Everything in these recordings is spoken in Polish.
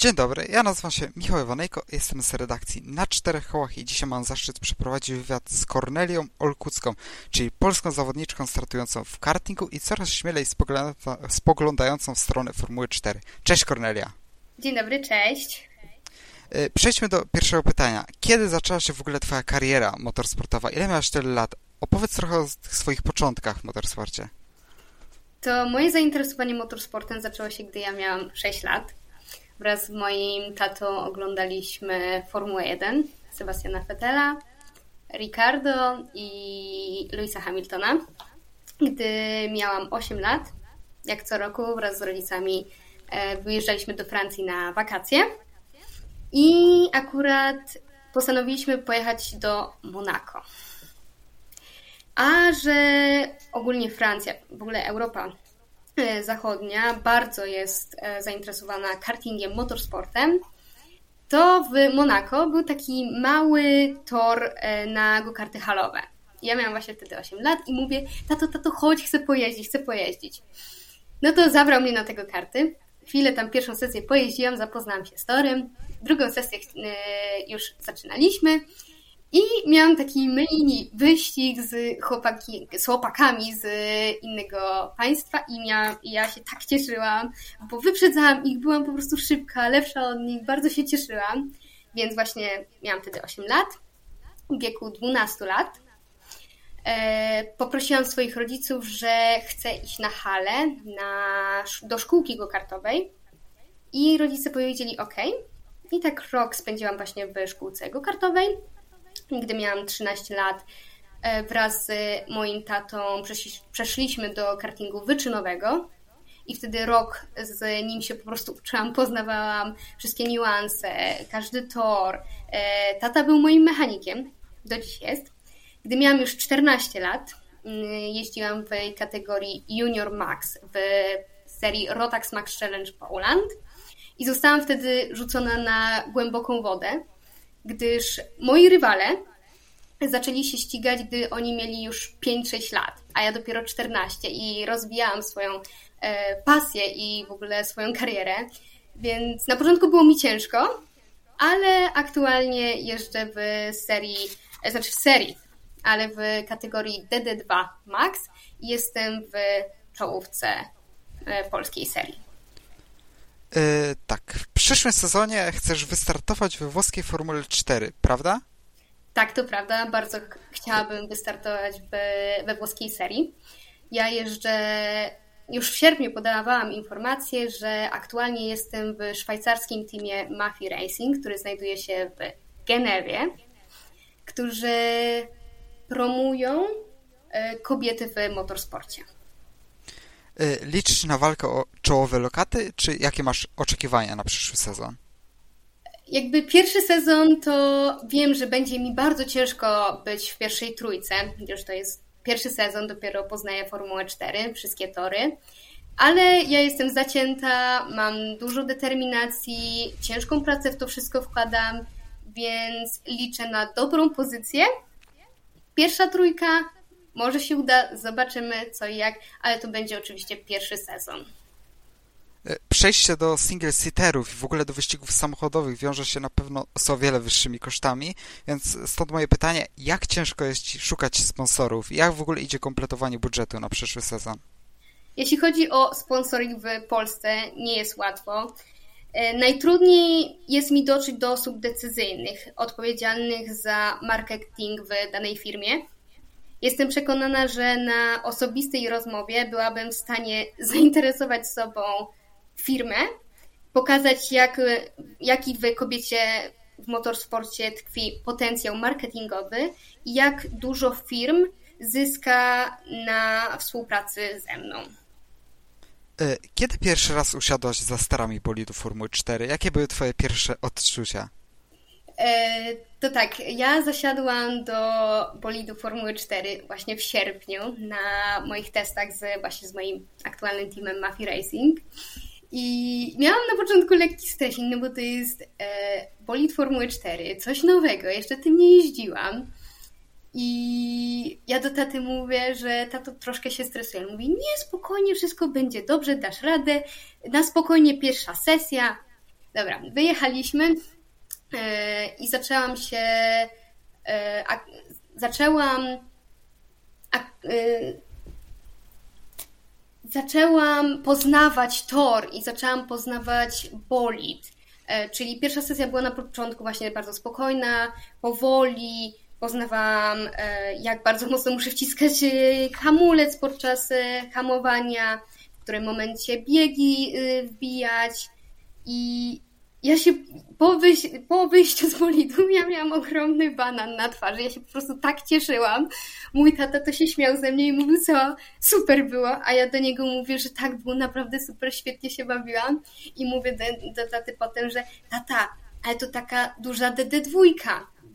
Dzień dobry, ja nazywam się Michał Iwanejko, jestem z redakcji Na Czterech Kołach i dzisiaj mam zaszczyt przeprowadzić wywiad z Kornelią Olkucką, czyli polską zawodniczką startującą w kartingu i coraz śmielej spoglądającą w stronę Formuły 4. Cześć Kornelia. Dzień dobry, cześć. E, przejdźmy do pierwszego pytania. Kiedy zaczęła się w ogóle Twoja kariera motorsportowa? Ile miałaś tyle lat? Opowiedz trochę o tych swoich początkach w motorsporcie. To moje zainteresowanie motorsportem zaczęło się, gdy ja miałam 6 lat. Wraz z moim tatą oglądaliśmy Formułę 1, Sebastiana Fettela, Ricardo i Louisa Hamiltona. Gdy miałam 8 lat, jak co roku wraz z rodzicami e, wyjeżdżaliśmy do Francji na wakacje i akurat postanowiliśmy pojechać do Monako. A że ogólnie Francja, w ogóle Europa zachodnia bardzo jest e, zainteresowana kartingiem, motorsportem, to w Monako był taki mały tor e, na go-karty halowe. Ja miałam właśnie wtedy 8 lat i mówię, tato, tato, chodź, chcę pojeździć, chcę pojeździć. No to zabrał mnie na tego karty. Chwilę tam pierwszą sesję pojeździłam, zapoznałam się z torem. Drugą sesję już zaczynaliśmy i miałam taki mini wyścig z, chłopaki, z chłopakami z innego państwa i, miałam, i ja się tak cieszyłam, bo wyprzedzałam ich, byłam po prostu szybka, lepsza od nich, bardzo się cieszyłam. Więc właśnie miałam wtedy 8 lat, w wieku 12 lat. E, poprosiłam swoich rodziców, że chcę iść na halę, na, do szkółki go-kartowej i rodzice powiedzieli ok. I tak rok spędziłam właśnie w szkółce go-kartowej gdy miałam 13 lat, e, wraz z moim tatą przeszliśmy do kartingu wyczynowego i wtedy rok z nim się po prostu uczyłam, poznawałam wszystkie niuanse, każdy tor. E, tata był moim mechanikiem, do dziś jest. Gdy miałam już 14 lat, mm, jeździłam w kategorii Junior Max w serii Rotax Max Challenge Poland i zostałam wtedy rzucona na głęboką wodę gdyż moi rywale zaczęli się ścigać, gdy oni mieli już 5-6 lat, a ja dopiero 14 i rozwijałam swoją e, pasję i w ogóle swoją karierę. Więc na początku było mi ciężko, ale aktualnie jeżdżę w serii, e, znaczy w serii, ale w kategorii DD2 Max i jestem w czołówce e, polskiej serii. Yy, tak, w przyszłym sezonie chcesz wystartować we włoskiej Formule 4, prawda? Tak, to prawda. Bardzo chciałabym wystartować w, we włoskiej serii. Ja jeżdżę, już w sierpniu podawałam informację, że aktualnie jestem w szwajcarskim teamie Mafi Racing, który znajduje się w Genewie, którzy promują e, kobiety w motorsporcie. Y, liczysz na walkę o czołowe lokaty, czy jakie masz oczekiwania na przyszły sezon? Jakby pierwszy sezon to wiem, że będzie mi bardzo ciężko być w pierwszej trójce, już to jest pierwszy sezon, dopiero poznaję Formułę 4, wszystkie tory. Ale ja jestem zacięta, mam dużo determinacji, ciężką pracę w to wszystko wkładam, więc liczę na dobrą pozycję. Pierwsza trójka, może się uda, zobaczymy co i jak, ale to będzie oczywiście pierwszy sezon. E, przejście do single seaterów i w ogóle do wyścigów samochodowych wiąże się na pewno z o wiele wyższymi kosztami, więc stąd moje pytanie, jak ciężko jest szukać sponsorów? Jak w ogóle idzie kompletowanie budżetu na przyszły sezon? Jeśli chodzi o sponsoring w Polsce, nie jest łatwo. E, najtrudniej jest mi dotrzeć do osób decyzyjnych, odpowiedzialnych za marketing w danej firmie. Jestem przekonana, że na osobistej rozmowie byłabym w stanie zainteresować sobą firmę, pokazać, jak, jaki w kobiecie w motorsporcie tkwi potencjał marketingowy i jak dużo firm zyska na współpracy ze mną. E, kiedy pierwszy raz usiadłaś za starami bolidu Formuły 4? Jakie były Twoje pierwsze odczucia? E, to tak, ja zasiadłam do bolidu Formuły 4 właśnie w sierpniu na moich testach z, właśnie z moim aktualnym teamem Mafia Racing. I miałam na początku lekki stresik, no bo to jest e, bolid Formuły 4, coś nowego, jeszcze tym nie jeździłam. I ja do taty mówię, że tato troszkę się stresuje. Mówi, nie, spokojnie, wszystko będzie dobrze, dasz radę, na spokojnie pierwsza sesja, Dobra, wyjechaliśmy i zaczęłam się. zaczęłam. zaczęłam poznawać tor i zaczęłam poznawać bolid. Czyli pierwsza sesja była na początku właśnie bardzo spokojna, powoli, poznawałam, e, jak bardzo mocno muszę wciskać e, hamulec podczas e, hamowania, w którym momencie biegi wbijać i ja się po, po wyjściu z bolidu ja miałam ogromny banan na twarzy. Ja się po prostu tak cieszyłam. Mój tata to się śmiał ze mnie i mówił, co super było, a ja do niego mówię, że tak było naprawdę super, świetnie się bawiłam. I mówię do, do taty potem, że tata, ale to taka duża DD2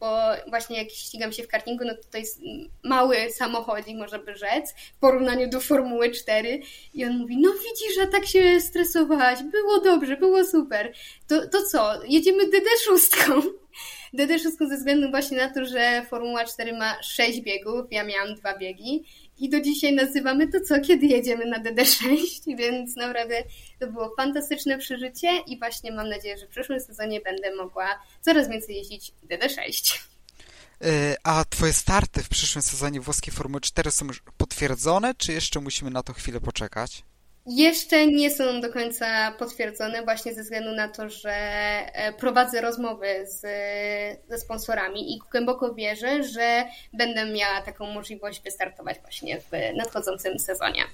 bo właśnie jak ścigam się w kartingu, no to to jest mały samochodzik, można by rzec, w porównaniu do Formuły 4 i on mówi, no widzisz, że tak się stresowałaś, było dobrze, było super, to, to co, jedziemy DD6. DD6 ze względu właśnie na to, że Formuła 4 ma 6 biegów, ja miałam dwa biegi i do dzisiaj nazywamy to co, kiedy jedziemy na DD6, więc naprawdę to było fantastyczne przeżycie i właśnie mam nadzieję, że w przyszłym sezonie będę mogła coraz więcej jeździć DD6. E, a twoje starty w przyszłym sezonie włoskiej Formuły 4 są już potwierdzone, czy jeszcze musimy na to chwilę poczekać? Jeszcze nie są do końca potwierdzone, właśnie ze względu na to, że e, prowadzę rozmowy z, ze sponsorami i głęboko wierzę, że będę miała taką możliwość wystartować właśnie w nadchodzącym sezonie.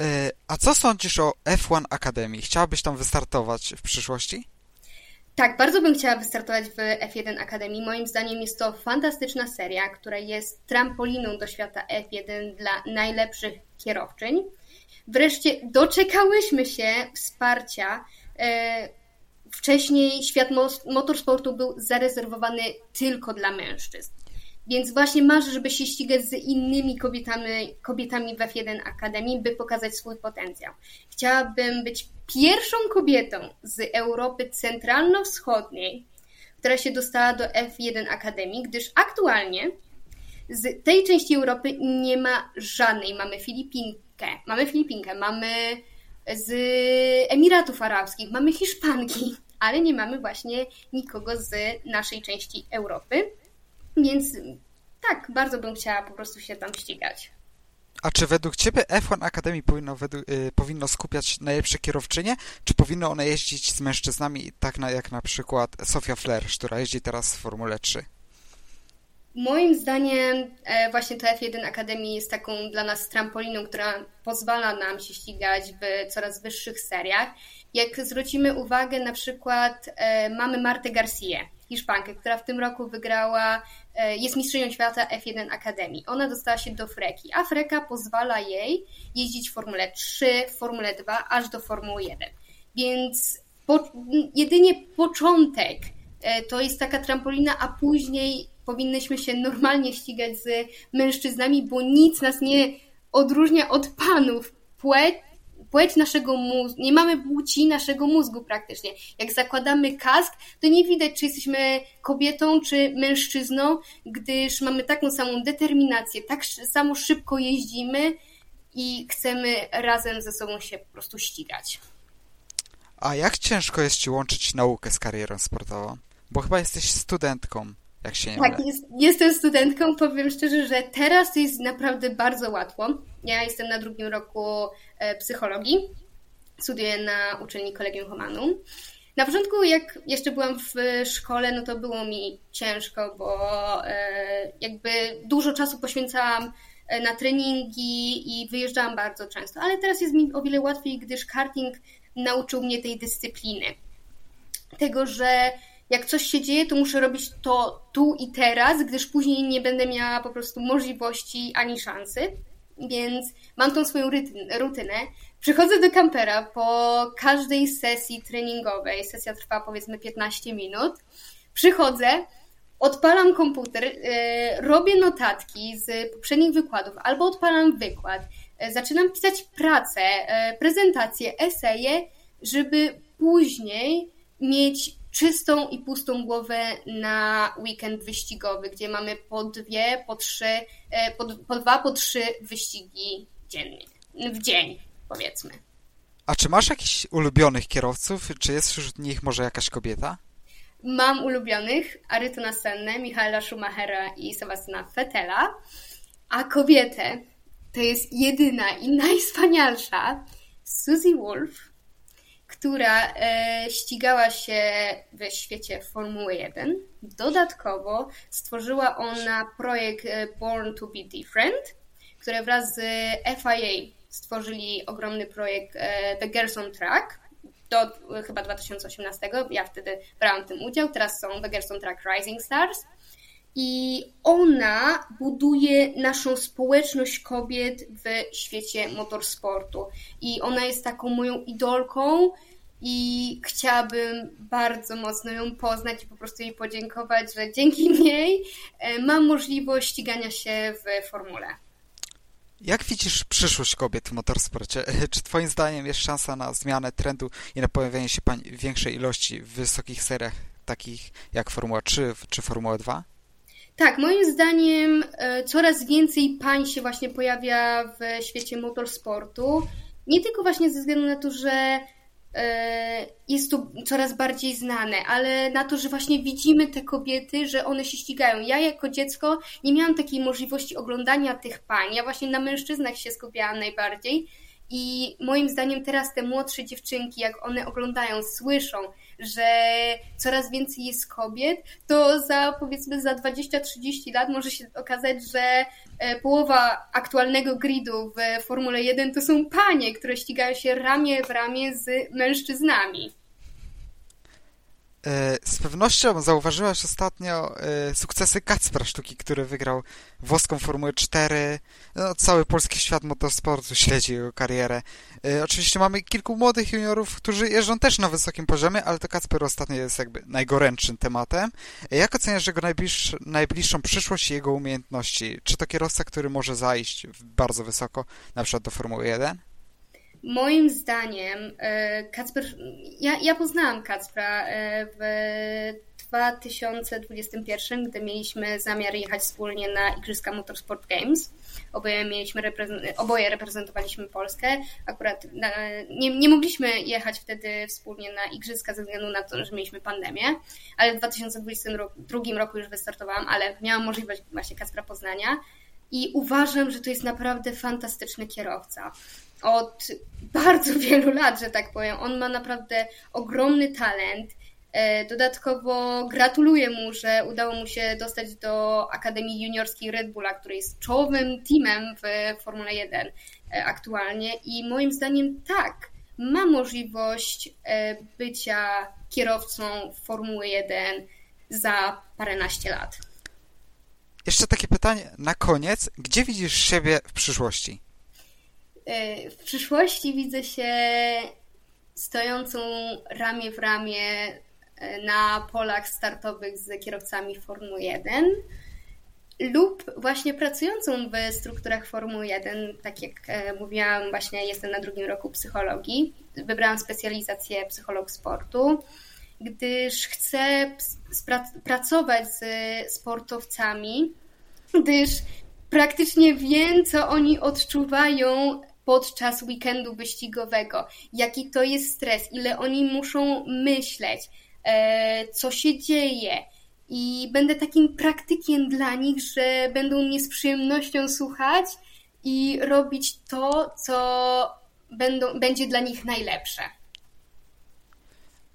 E, a co sądzisz o F1 Academy? Chciałabyś tam wystartować w przyszłości? Tak, bardzo bym chciała wystartować w F1 Academy. Moim zdaniem jest to fantastyczna seria, która jest trampoliną do świata F1 dla najlepszych kierowczyń. Wreszcie doczekałyśmy się wsparcia. E, wcześniej świat motorsportu był zarezerwowany tylko dla mężczyzn. Więc właśnie marzę, żeby się ścigać z innymi kobietami, kobietami w F1 Akademii, by pokazać swój potencjał. Chciałabym być pierwszą kobietą z Europy Centralno-Wschodniej, która się dostała do F1 Akademii, gdyż aktualnie z tej części Europy nie ma żadnej. Mamy Filipinkę, mamy Filipinkę, mamy z Emiratów Arabskich, mamy Hiszpanki, ale nie mamy właśnie nikogo z naszej części Europy. Więc tak, bardzo bym chciała po prostu się tam ścigać. A czy według Ciebie F1 Academy powinno, według, y, powinno skupiać najlepsze kierowczynie, czy powinno one jeździć z mężczyznami, tak na, jak na przykład Sofia Flersz, która jeździ teraz w Formule 3? Moim zdaniem e, właśnie to F1 Academy jest taką dla nas trampoliną, która pozwala nam się ścigać w coraz wyższych seriach. Jak zwrócimy uwagę, na przykład e, mamy Martę Garcia, Hiszpankę, która w tym roku wygrała, e, jest mistrzynią świata F1 Academy. Ona dostała się do Freki, a Freka pozwala jej jeździć w Formule 3, Formule 2, aż do Formuły 1. Więc po, jedynie początek to jest taka trampolina, a później powinnyśmy się normalnie ścigać z mężczyznami, bo nic nas nie odróżnia od panów. Płeć, płeć naszego mózgu, nie mamy płci naszego mózgu praktycznie. Jak zakładamy kask, to nie widać, czy jesteśmy kobietą, czy mężczyzną, gdyż mamy taką samą determinację, tak samo szybko jeździmy i chcemy razem ze sobą się po prostu ścigać. A jak ciężko jest Ci łączyć naukę z karierą sportową? Bo chyba jesteś studentką jak się nie Tak, jest, jestem studentką, powiem szczerze, że teraz to jest naprawdę bardzo łatwo. Ja jestem na drugim roku e, psychologii, studiuję na uczelni Kolegium Humanum. Na początku, jak jeszcze byłam w szkole, no to było mi ciężko, bo e, jakby dużo czasu poświęcałam e, na treningi i wyjeżdżałam bardzo często, ale teraz jest mi o wiele łatwiej, gdyż karting nauczył mnie tej dyscypliny. Tego, że jak coś się dzieje, to muszę robić to tu i teraz, gdyż później nie będę miała po prostu możliwości ani szansy. Więc mam tą swoją rutynę. Przychodzę do kampera po każdej sesji treningowej. Sesja trwa powiedzmy 15 minut. Przychodzę, odpalam komputer, yy, robię notatki z poprzednich wykładów albo odpalam wykład. Yy, zaczynam pisać pracę, yy, prezentacje, eseje, żeby później mieć czystą i pustą głowę na weekend wyścigowy, gdzie mamy po dwie, po trzy, e, po, po dwa, po trzy wyścigi dziennie, w dzień powiedzmy. A czy masz jakichś ulubionych kierowców? Czy jest wśród nich może jakaś kobieta? Mam ulubionych Arytona Senne, Michaela Schumachera i Sebastiana Fettela, a kobietę to jest jedyna i najwspanialsza Suzy Wolf, która e, ścigała się w świecie Formuły 1. Dodatkowo stworzyła ona projekt e, Born to be Different, który wraz z FIA stworzyli ogromny projekt e, The Girls on Track do e, chyba 2018. Ja wtedy brałam w tym udział. Teraz są The Girls on Track Rising Stars. I ona buduje naszą społeczność kobiet w świecie motorsportu. I ona jest taką moją idolką i chciałabym bardzo mocno ją poznać i po prostu jej podziękować, że dzięki niej e, mam możliwość ścigania się w formule. Jak widzisz przyszłość kobiet w motorsporcie? Czy twoim zdaniem jest szansa na zmianę trendu i na pojawienie się pań większej ilości w wysokich seriach takich jak Formuła 3 czy Formuła 2? Tak, moim zdaniem e, coraz więcej pań się właśnie pojawia w świecie motorsportu. Nie tylko właśnie ze względu na to, że e, jest to coraz bardziej znane, ale na to, że właśnie widzimy te kobiety, że one się ścigają. Ja jako dziecko nie miałam takiej możliwości oglądania tych pań. Ja właśnie na mężczyznach się skupiałam najbardziej. I moim zdaniem teraz te młodsze dziewczynki, jak one oglądają, słyszą, że coraz więcej jest kobiet, to za powiedzmy za 20-30 lat może się okazać, że e, połowa aktualnego gridu w Formule 1 to są panie, które ścigają się ramię w ramię z mężczyznami. E, z pewnością zauważyłaś ostatnio e, sukcesy Kacpra Sztuki, który wygrał włoską Formułę 4. No, cały polski świat motorsportu śledzi jego karierę. E, oczywiście mamy kilku młodych juniorów, którzy jeżdżą też na wysokim poziomie, ale to Kacper ostatnio jest jakby najgorętszym tematem. Jak oceniasz jego najbliższ, najbliższą przyszłość i jego umiejętności? Czy to kierowca, który może zajść bardzo wysoko, na przykład do Formuły 1? Moim zdaniem e, Kacper, ja, ja poznałam Kacpra e, w 2021, gdy mieliśmy zamiar jechać wspólnie na Igrzyska Motorsport Games. Oboje, mieliśmy oboje reprezentowaliśmy Polskę. Akurat na, nie, nie mogliśmy jechać wtedy wspólnie na Igrzyska ze względu na to, że mieliśmy pandemię, ale w 2022 roku już wystartowałam, ale miałam możliwość właśnie Kacpra poznania i uważam, że to jest naprawdę fantastyczny kierowca od bardzo wielu lat, że tak powiem. On ma naprawdę ogromny talent. E, dodatkowo gratuluję mu, że udało mu się dostać do Akademii Juniorskiej Red Bulla, który jest czołowym teamem w Formule 1 e, aktualnie i moim zdaniem tak, ma możliwość e, bycia kierowcą Formuły 1 za paręnaście lat. Jeszcze takie pytanie na koniec. Gdzie widzisz siebie w przyszłości? E, w przyszłości widzę się stojącą ramię w ramię e, na polach startowych z kierowcami Formuły 1 lub właśnie pracującą w strukturach Formuły 1, tak jak e, mówiłam, właśnie jestem na drugim roku psychologii. Wybrałam specjalizację psycholog sportu, gdyż chcę pracować z sportowcami, gdyż praktycznie wiem, co oni odczuwają podczas weekendu wyścigowego, jaki to jest stres, ile oni muszą myśleć, e, co się dzieje. I będę takim praktykiem dla nich, że będą mnie z przyjemnością słuchać i robić to, co będą, będzie dla nich najlepsze.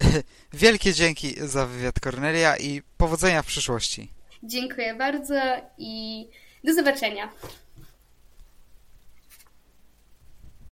Wielkie dzięki za wywiad Cornelia i powodzenia w przyszłości. Dziękuję bardzo i do zobaczenia.